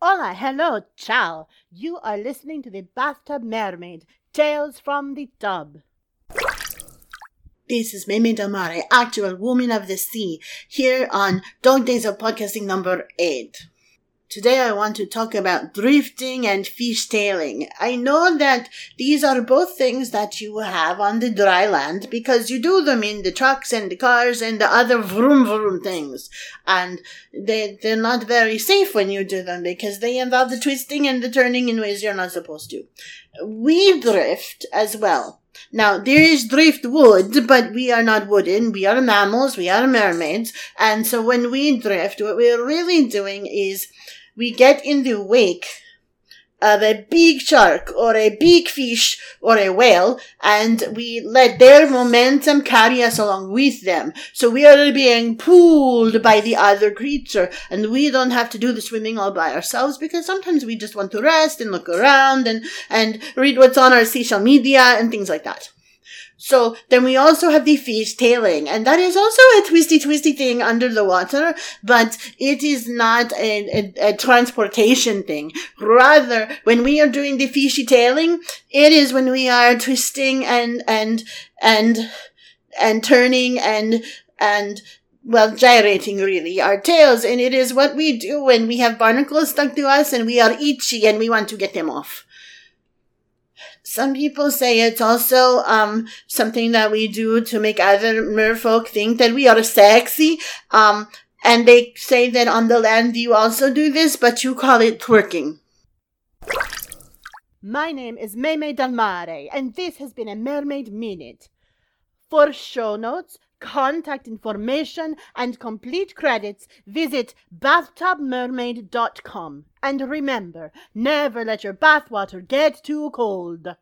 Hola, hello, ciao. You are listening to the Bathtub Mermaid, Tales from the Tub. This is Mei-Mei del actual woman of the sea, here on Dog Days of Podcasting number 8. Today I want to talk about drifting and fishtailing. I know that these are both things that you have on the dry land because you do them in the trucks and the cars and the other vroom vroom things. And they, they're not very safe when you do them because they involve the twisting and the turning in ways you're not supposed to. We drift as well. Now, there is driftwood, but we are not wooden. We are mammals. We are mermaids. And so when we drift, what we're really doing is we get in the wake of a big shark or a big fish or a whale and we let their momentum carry us along with them. So we are being pulled by the other creature and we don't have to do the swimming all by ourselves because sometimes we just want to rest and look around and, and read what's on our social media and things like that. So then we also have the fish tailing, and that is also a twisty, twisty thing under the water, but it is not a, a, a transportation thing. Rather, when we are doing the fishy tailing, it is when we are twisting and, and, and, and turning and, and, well, gyrating really our tails, and it is what we do when we have barnacles stuck to us and we are itchy and we want to get them off. Some people say it's also um, something that we do to make other merfolk think that we are sexy. Um, and they say that on the land you also do this, but you call it twerking. My name is Mei-Mei del Mare, and this has been a Mermaid Minute. For show notes, contact information, and complete credits, visit bathtubmermaid.com. And remember, never let your bathwater get too cold.